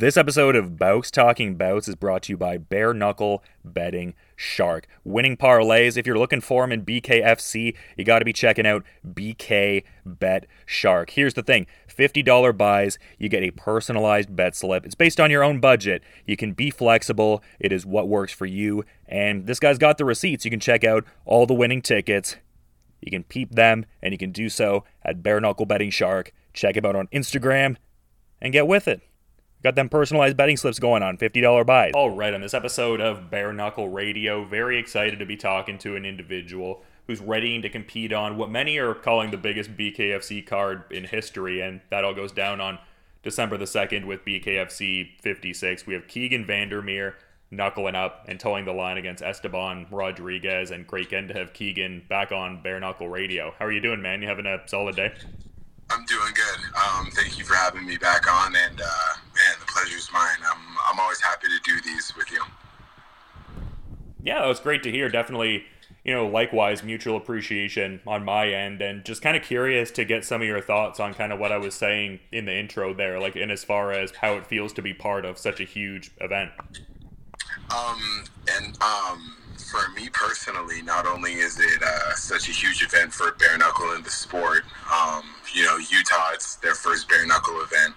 This episode of Bouts Talking Bouts is brought to you by Bare Knuckle Betting Shark. Winning parlays, if you're looking for them in BKFC, you got to be checking out BK Bet Shark. Here's the thing $50 buys, you get a personalized bet slip. It's based on your own budget. You can be flexible, it is what works for you. And this guy's got the receipts. You can check out all the winning tickets. You can peep them, and you can do so at Bare Knuckle Betting Shark. Check him out on Instagram and get with it. Got them personalized betting slips going on, $50 buys. All right, on this episode of Bare Knuckle Radio, very excited to be talking to an individual who's readying to compete on what many are calling the biggest BKFC card in history, and that all goes down on December the 2nd with BKFC 56. We have Keegan Vandermeer knuckling up and towing the line against Esteban Rodriguez, and great again to have Keegan back on Bare Knuckle Radio. How are you doing, man? You having a solid day? I'm doing good. Um, thank you for having me back on, and uh, man, the pleasure's mine. I'm I'm always happy to do these with you. Yeah, it was great to hear. Definitely, you know, likewise, mutual appreciation on my end, and just kind of curious to get some of your thoughts on kind of what I was saying in the intro there, like in as far as how it feels to be part of such a huge event. Um, and um, for me personally, not only is it uh, such a huge event for bare knuckle in the sport, um, you know, Utah, it's their first bare knuckle event.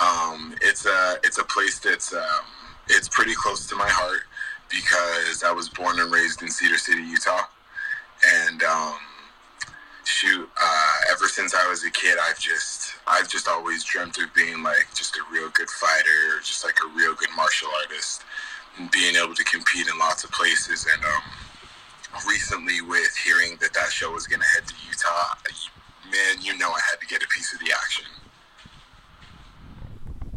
Um, it's a it's a place that's um, it's pretty close to my heart because I was born and raised in Cedar City, Utah, and um, shoot, uh, ever since I was a kid, I've just I've just always dreamt of being like just a real good fighter, just like a real good martial artist, and being able to compete in lots of places. And um, recently, with hearing that that show was going to head to Utah, man, you know I had to get a piece of the action.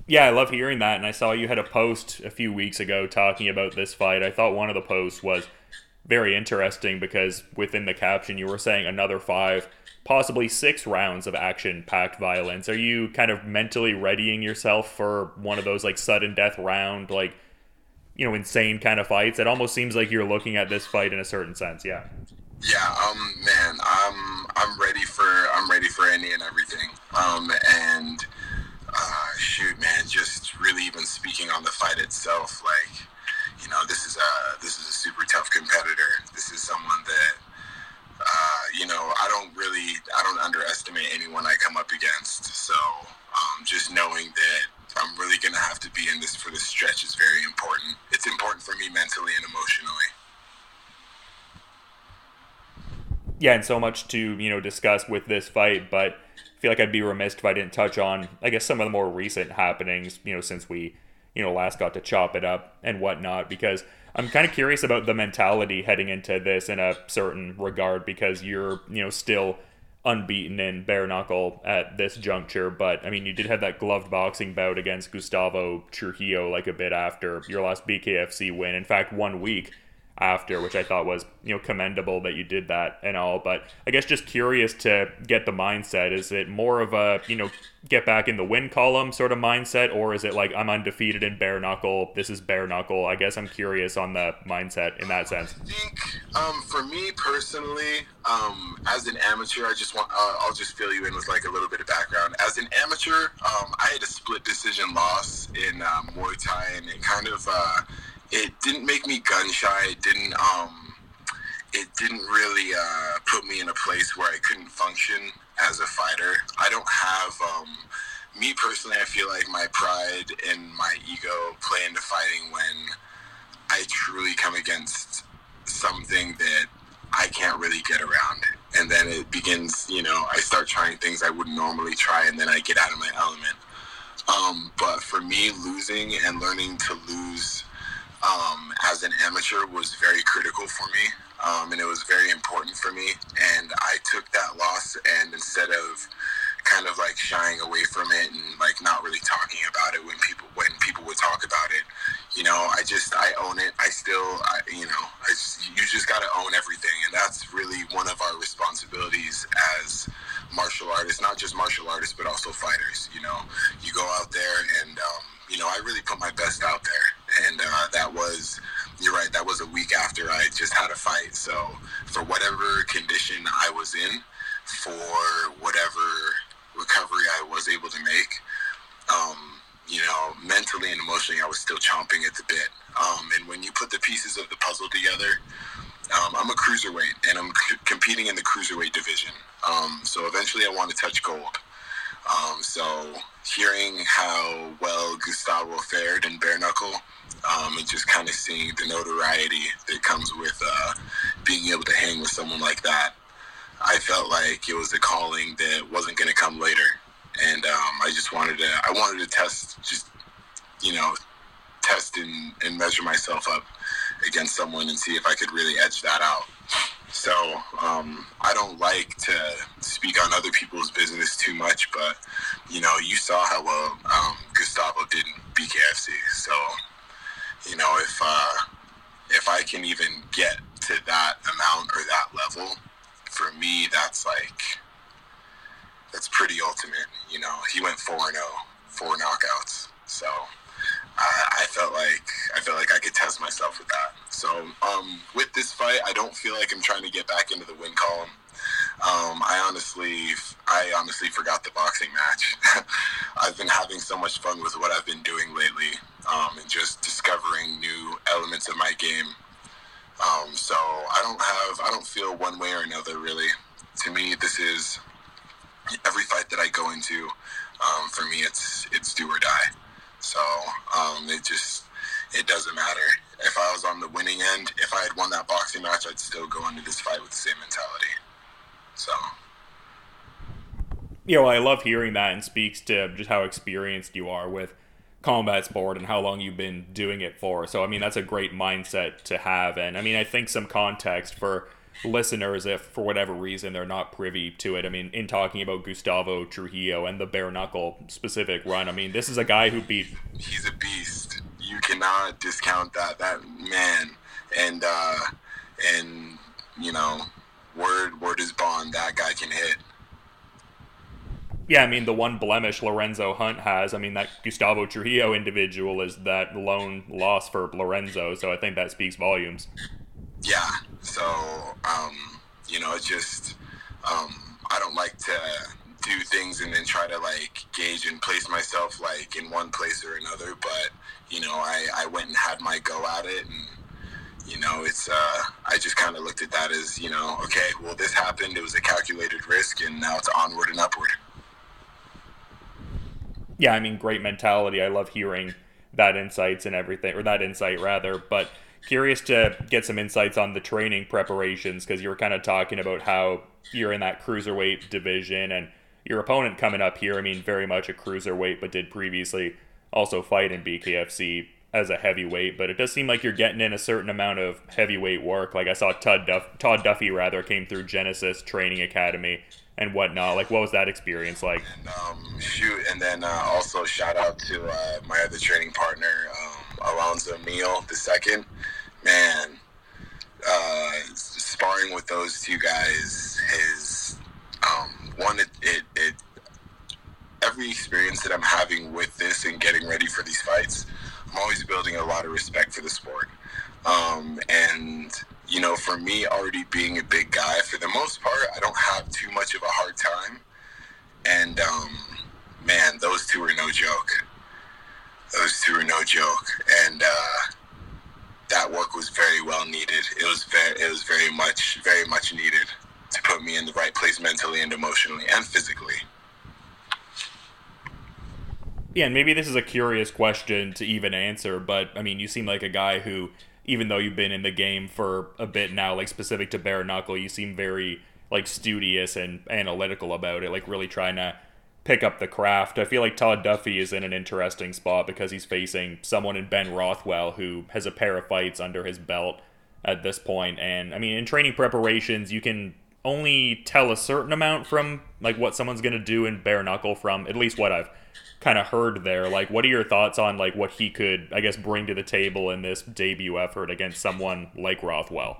Yeah, I love hearing that. And I saw you had a post a few weeks ago talking about this fight. I thought one of the posts was very interesting because within the caption you were saying another five, possibly six rounds of action packed violence. Are you kind of mentally readying yourself for one of those like sudden death round, like, you know, insane kind of fights? It almost seems like you're looking at this fight in a certain sense. Yeah. Yeah, um, man, I'm I'm ready for I'm ready for any and everything. Um, and uh, shoot, man, just really even speaking on the fight itself, like, you know, this is a this is a super tough competitor. This is someone that, uh, you know, I don't really I don't underestimate anyone I come up against. So, um, just knowing that I'm really gonna have to be in this for this stretch is very important. It's important for me mentally and emotionally. Yeah, and so much to you know discuss with this fight, but I feel like I'd be remiss if I didn't touch on, I guess, some of the more recent happenings, you know, since we you know last got to chop it up and whatnot, because I'm kind of curious about the mentality heading into this in a certain regard, because you're you know still unbeaten in bare knuckle at this juncture, but I mean, you did have that gloved boxing bout against Gustavo Trujillo like a bit after your last BKFC win. In fact, one week after, which I thought was you know commendable that you did that and all. But I guess just curious to get the mindset. Is it more of a you know get back in the win column sort of mindset, or is it like I'm undefeated in bare knuckle? This is bare knuckle. I guess I'm curious on the mindset in that sense. I think um, for me personally, um, as an amateur, I just want uh, I'll just fill you in with like a little bit of background. As an amateur, um, I had a split decision loss in uh, Muay Thai, and kind of. Uh, it didn't make me gun shy. It didn't um, it didn't really uh, put me in a place where I couldn't function as a fighter. I don't have um, me personally. I feel like my pride and my ego play into fighting when I truly come against something that I can't really get around. And then it begins, you know, I start trying things I wouldn't normally try, and then I get out of my element. Um, but for me, losing and learning to lose um, as an amateur was very critical for me, um, and it was very important for me. And I took that loss, and instead of kind of like shying away from it and like not really talking about it when people when people would talk about it, you know, I just I own it. I still, I, you know, I just, you just got to own everything, and that's really one of our responsibilities as martial artists, not just martial artists, but also fighters. You know, you go out there and um, you know I really put my best out there and uh, that was you're right that was a week after i just had a fight so for whatever condition i was in for whatever recovery i was able to make um, you know, mentally and emotionally, I was still chomping at the bit. Um, and when you put the pieces of the puzzle together, um, I'm a cruiserweight and I'm c- competing in the cruiserweight division. Um, so eventually, I want to touch gold. Um, so hearing how well Gustavo fared in bare knuckle, um, and just kind of seeing the notoriety that comes with uh, being able to hang with someone like that, I felt like it was a calling that wasn't going to come later, and um, I just wanted to. I wanted to test, just you know, test and, and measure myself up against someone and see if I could really edge that out. So um, I don't like to speak on other people's business too much, but you know, you saw how well um, Gustavo did in BKFC. So you know, if uh, if I can even get to that amount or that level, for me, that's like that's pretty ultimate. You know, he went four and zero, oh, four knockouts. So I, I felt like I felt like I could test myself with that. So um, with this fight, I don't feel like I'm trying to get back into the win column. Um, I honestly, I honestly forgot the boxing match. I've been having so much fun with what I've been doing lately, um, and just discovering new elements of my game. Um, so I don't have, I don't feel one way or another really. To me, this is every fight that I go into. Um, for me, it's it's do or die. So um, it just it doesn't matter. If I was on the winning end, if I had won that boxing match, I'd still go into this fight with the same mentality. So. You know, I love hearing that and speaks to just how experienced you are with combat sport and how long you've been doing it for. So, I mean, that's a great mindset to have. And I mean, I think some context for listeners, if for whatever reason they're not privy to it, I mean, in talking about Gustavo Trujillo and the bare knuckle specific run, I mean, this is a guy who beat. He's a beast. You cannot discount that. That man. And, uh, and, you know, word, word is bond. That guy can hit yeah, I mean the one blemish Lorenzo Hunt has, I mean that Gustavo Trujillo individual is that lone loss for Lorenzo, so I think that speaks volumes. Yeah, so um, you know, it's just um, I don't like to do things and then try to like gauge and place myself like in one place or another, but you know, I, I went and had my go at it and you know, it's uh, I just kind of looked at that as you know, okay, well, this happened. It was a calculated risk, and now it's onward and upward yeah, I mean, great mentality. I love hearing that insights and everything, or that insight rather. But curious to get some insights on the training preparations because you were kind of talking about how you're in that cruiserweight division and your opponent coming up here. I mean, very much a cruiserweight, but did previously also fight in BKFC as a heavyweight. But it does seem like you're getting in a certain amount of heavyweight work. Like I saw Todd Duff, Todd Duffee rather came through Genesis Training Academy and whatnot. Like, what was that experience like? And, um, shoot, and then uh, also shout out to uh, my other training partner, um, Alonzo Neal the second. Man, uh, sparring with those two guys has um, one it, it, it every experience that I'm having with this and getting ready for these fights, I'm always building a lot of respect for the sport. Um, and you know, for me, already being a big guy, for the most part, I don't have too much of a hard time. And um, man, those two are no joke. Those two are no joke, and uh, that work was very well needed. It was very, it was very much, very much needed to put me in the right place mentally and emotionally and physically. Yeah, and maybe this is a curious question to even answer, but I mean, you seem like a guy who even though you've been in the game for a bit now, like specific to bare knuckle, you seem very like studious and analytical about it, like really trying to pick up the craft. I feel like Todd Duffee is in an interesting spot because he's facing someone in Ben Rothwell who has a pair of fights under his belt at this point. And I mean, in training preparations, you can only tell a certain amount from like what someone's going to do in bare knuckle from at least what I've kind of heard there. Like, what are your thoughts on like what he could, I guess, bring to the table in this debut effort against someone like Rothwell?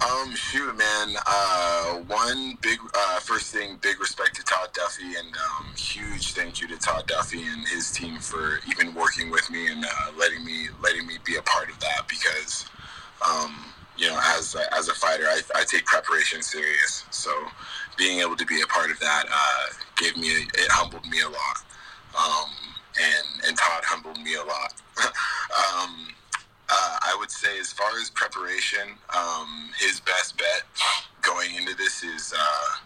Um, shoot, man. Uh, one big, uh, first thing, big respect Duffee, and um, huge thank you to Todd Duffee and his team for even working with me and uh, letting me letting me be a part of that. Because, um, you know, as a, as a fighter, I, I take preparation serious. So, being able to be a part of that uh, gave me, it humbled me a lot. Um, and Todd humbled me a lot. um, uh, I would say, as far as preparation, um, his best bet going into this is, uh,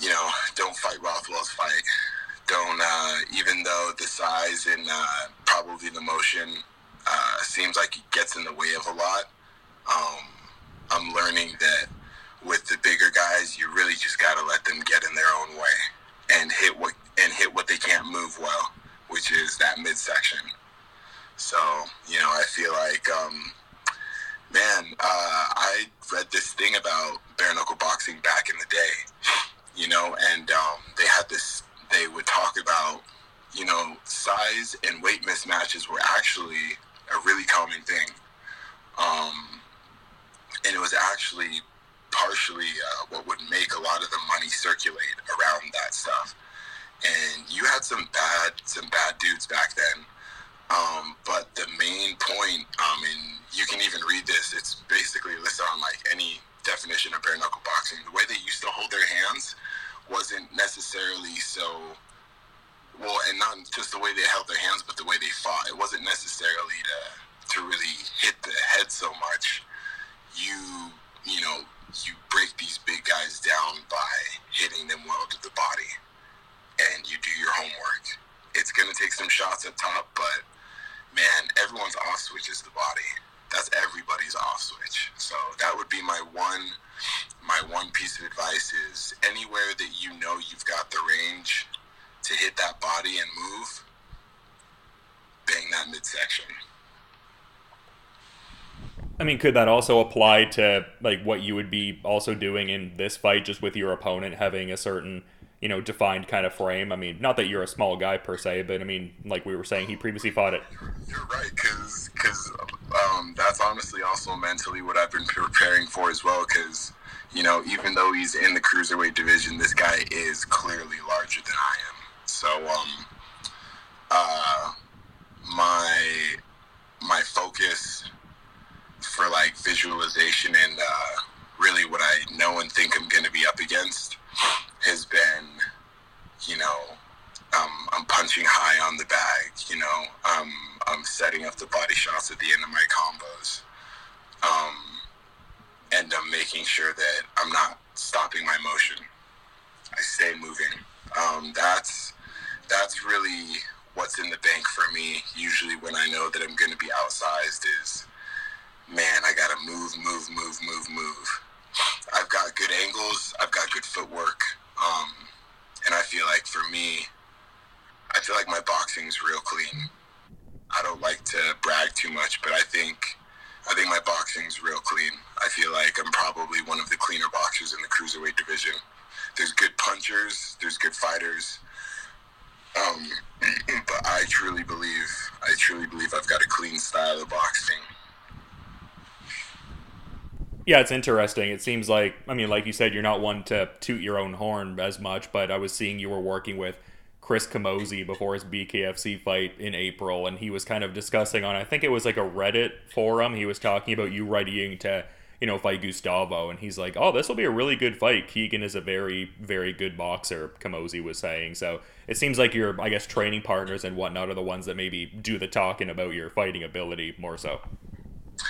you know, don't fight Rothwell's fight. Don't, uh, even though the size and uh, probably the motion uh, seems like it gets in the way of a lot. Um, I'm learning that with the bigger guys, you really just got to let them get in their own way and hit what and hit what they can't move well, which is that midsection. So you know, I feel like, um, man, uh, I read this thing about bare knuckle boxing back in the day, you know, and um, they had this. They would talk about, you know, size and weight mismatches were actually a really common thing. Um, and it was actually partially uh, what would make a lot of the money circulate around that stuff. And you had some bad, some bad dudes back then. Um, but the main point, um, and you can even read this. It's basically listed on like any definition of bare knuckle boxing. The way they used to hold their hands wasn't necessarily so well, and not just the way they held their hands, but the way they fought. It wasn't necessarily to to really hit the head so much, you you know you break these big guys down by hitting them well to the body, and you do your homework. It's gonna take some shots up top, but man, everyone's off switch is the body. That's everybody's off switch. So that would be my one my one piece of advice is anywhere that you know you've got the range to hit that body and move, bang that midsection. I mean, could that also apply to like what you would be also doing in this fight, just with your opponent having a certain, you know, defined kind of frame? I mean, not that you're a small guy per se, but I mean, like we were saying, he previously fought it. You're right, because because um, that's honestly also mentally what I've been preparing for as well. Because you know, even though he's in the cruiserweight division, this guy is clearly larger than I am. So, um, uh, my my focus for like visualization and uh, really what I know and think I'm going to be up against has been, you know, um, I'm punching high on the bag. You know, um, I'm setting up the body shots at the end of my combos, um, and I'm making sure that I'm not stopping my motion. I stay moving. Um, that's that's really what's in the bank for me. Usually, when I know that I'm going to be outsized, is man, I gotta move, move, move, move, move. I've got good angles, I've got good footwork, um, and I feel like for me, I feel like my boxing's real clean. I don't like to brag too much, but I think I think my boxing's real clean. I feel like I'm probably one of the cleaner boxers in the cruiserweight division. There's good punchers, there's good fighters, um, but I truly believe I truly believe I've got a clean style of boxing yeah, it's interesting. It seems like, I mean, like you said, you're not one to toot your own horn as much, but I was seeing you were working with Chris Camozzi before his BKFC fight in April, and he was kind of discussing on, I think it was like a Reddit forum. He was talking about you readying to, you know, fight Gustavo, and he's like, oh, this will be a really good fight. Keegan is a very, very good boxer, Camozzi was saying. So it seems like your, I guess, training partners and whatnot are the ones that maybe do the talking about your fighting ability more so.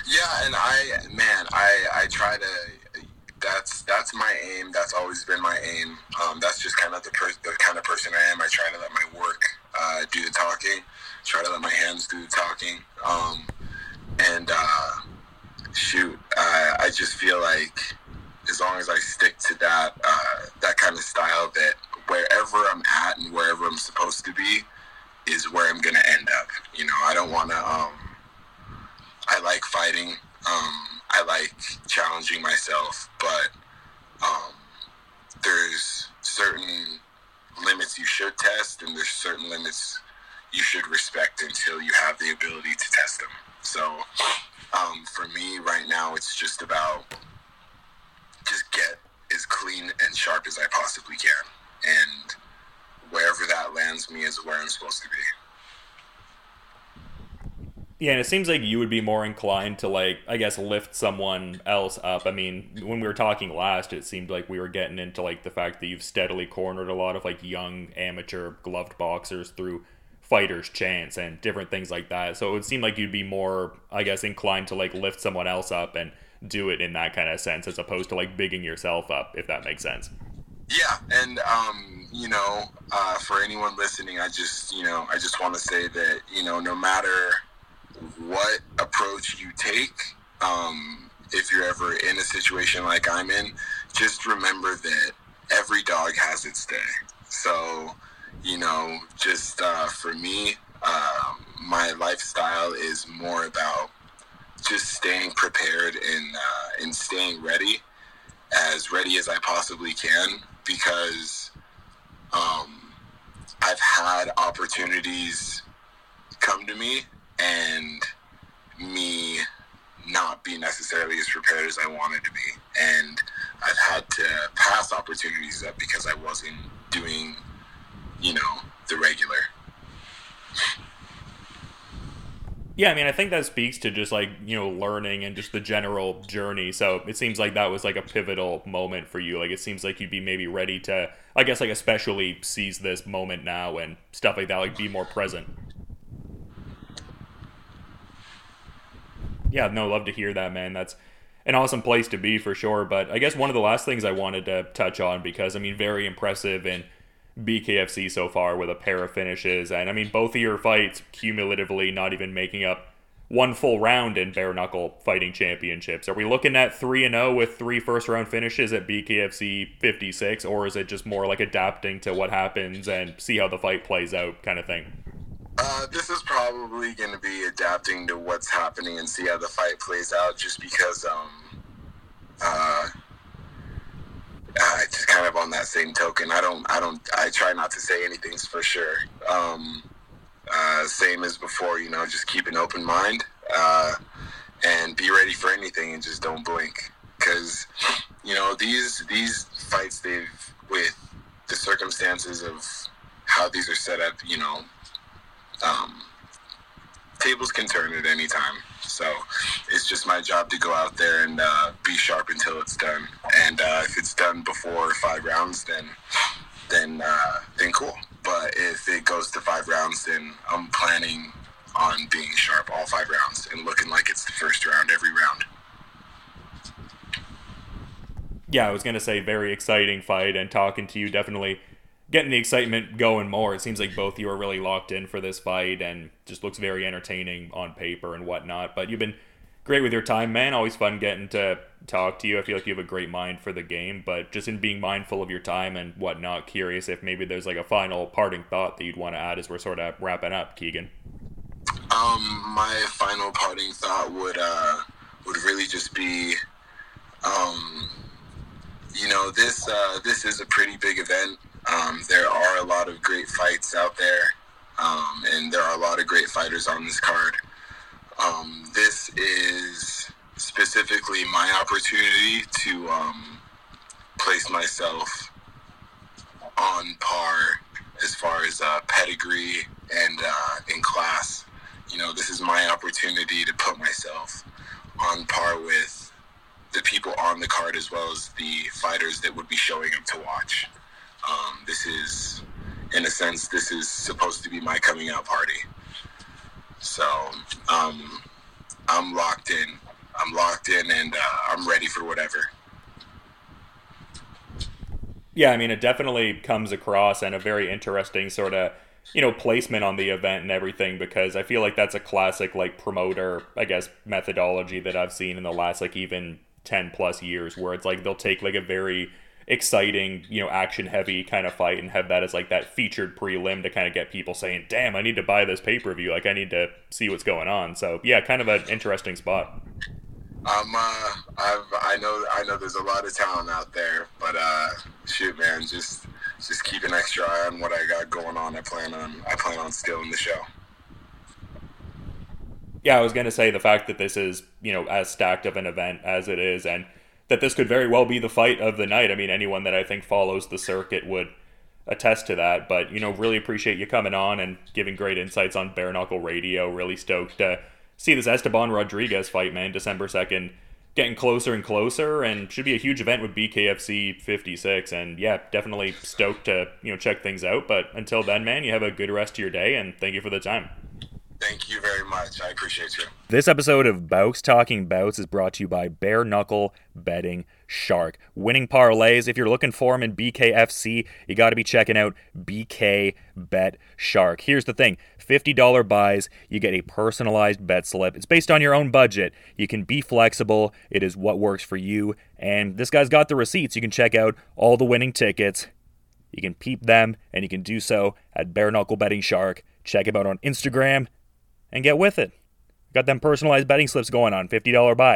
Yeah, and I, man, I, I try to. That's that's my aim. That's always been my aim. Um, that's just kind of the per- the kind of person I am. I try to let my work uh, do the talking. Try to let my hands do the talking. Um, and uh, shoot, uh, I just feel like as long as I stick to that uh, that kind of style, that wherever I'm at and wherever I'm supposed to be is where I'm gonna end up. You know, I don't want to. Um, I like fighting. Um, I like challenging myself, but um, there's certain limits you should test, and there's certain limits you should respect until you have the ability to test them. So, um, for me right now, it's just about just get as clean and sharp as I possibly can, and wherever that lands me is where I'm supposed to be. Yeah, and it seems like you would be more inclined to like, I guess, lift someone else up. I mean, when we were talking last, it seemed like we were getting into like the fact that you've steadily cornered a lot of like young amateur gloved boxers through fighter's chance and different things like that. So it would seem like you'd be more, I guess, inclined to like lift someone else up and do it in that kind of sense as opposed to like bigging yourself up, if that makes sense. Yeah, and um, you know, uh, for anyone listening, I just you know, I just want to say that you know, no matter what approach you take, um, if you're ever in a situation like I'm in, just remember that every dog has its day. So, you know, just uh, for me, um, my lifestyle is more about just staying prepared and uh, and staying ready, as ready as I possibly can, because um, I've had opportunities come to me and me not be necessarily as prepared as I wanted to be. And I've had to pass opportunities up because I wasn't doing, you know, the regular. Yeah, I mean, I think that speaks to just like, you know, learning and just the general journey. So it seems like that was like a pivotal moment for you. Like, it seems like you'd be maybe ready to, I guess, like, especially seize this moment now and stuff like that, like, be more present. Yeah, no, love to hear that, man. That's an awesome place to be for sure. But I guess one of the last things I wanted to touch on because, I mean, very impressive in BKFC so far with a pair of finishes. And I mean, both of your fights cumulatively not even making up one full round in bare knuckle fighting championships. Are we looking at 3 and 0 with three first round finishes at BKFC 56 or is it just more like adapting to what happens and see how the fight plays out kind of thing? Uh, this is probably going to be adapting to what's happening and see how the fight plays out just because um uh uh, just kind of on that same token, I don't, I don't, I try not to say anything's for sure. Um, uh, same as before, you know, just keep an open mind uh, and be ready for anything and just don't blink. Because, you know, these these fights, they've with the circumstances of how these are set up, you know, um, tables can turn at any time. So it's just my job to go out there and uh, be sharp until it's done. And uh, if it's done before five rounds, then then uh, then cool. But if it goes to five rounds, then I'm planning on being sharp all five rounds and looking like it's the first round every round. Yeah, I was gonna say very exciting fight, and talking to you definitely getting the excitement going more. It seems like both you are really locked in for this fight and just looks very entertaining on paper and whatnot. But you've been great with your time, man. Always fun getting to talk to you. I feel like you have a great mind for the game, but just in being mindful of your time and whatnot, curious if maybe there's like a final parting thought that you'd want to add as we're sort of wrapping up, Keegan. Um, my final parting thought would uh would really just be, um, you know, this uh, this is a pretty big event. Um, there are a lot of great fights out there, um, and there are a lot of great fighters on this card. Um, this is specifically my opportunity to um, place myself on par as far as uh, pedigree and uh, in class. You know, this is my opportunity to put myself on par with the people on the card as well as the fighters that would be showing up to watch. Um, this is, in a sense, this is supposed to be my coming out party. So um, I'm locked in. I'm locked in, and uh, I'm ready for whatever. Yeah, I mean, it definitely comes across and a very interesting sort of you know placement on the event and everything because I feel like that's a classic like promoter I guess methodology that I've seen in the last like even 10 plus years where it's like they'll take like a very exciting, you know, action heavy kind of fight and have that as like that featured prelim to kind of get people saying, "Damn, I need to buy this pay per view. Like, I need to see what's going on." So yeah, kind of an interesting spot. Um, uh, I've, I know, I know, there's a lot of talent out there, but uh, shoot, man, just, just keep an extra eye on what I got going on. I plan on, I plan on stealing the show. Yeah, I was gonna say the fact that this is, you know, as stacked of an event as it is, and that this could very well be the fight of the night. I mean, anyone that I think follows the circuit would attest to that. But you know, really appreciate you coming on and giving great insights on Bare Knuckle Radio. Really stoked to see this Esteban Rodriguez fight, man. December second, getting closer and closer, and should be a huge event with BKFC 56. And yeah, definitely stoked to you know check things out. But until then, man, you have a good rest of your day, and thank you for the time. Thank you very much. I appreciate you. This episode of Bouts Talking Bouts is brought to you by Bare Knuckle Betting Shark. Winning parlays. If you're looking for them in BKFC, you got to be checking out BK Bet Shark. Here's the thing $50 buys, you get a personalized bet slip. It's based on your own budget. You can be flexible, it is what works for you. And this guy's got the receipts. You can check out all the winning tickets. You can peep them, and you can do so at Bare Knuckle Betting Shark. Check him out on Instagram and get with it. Got them personalized betting slips going on, $50 buys.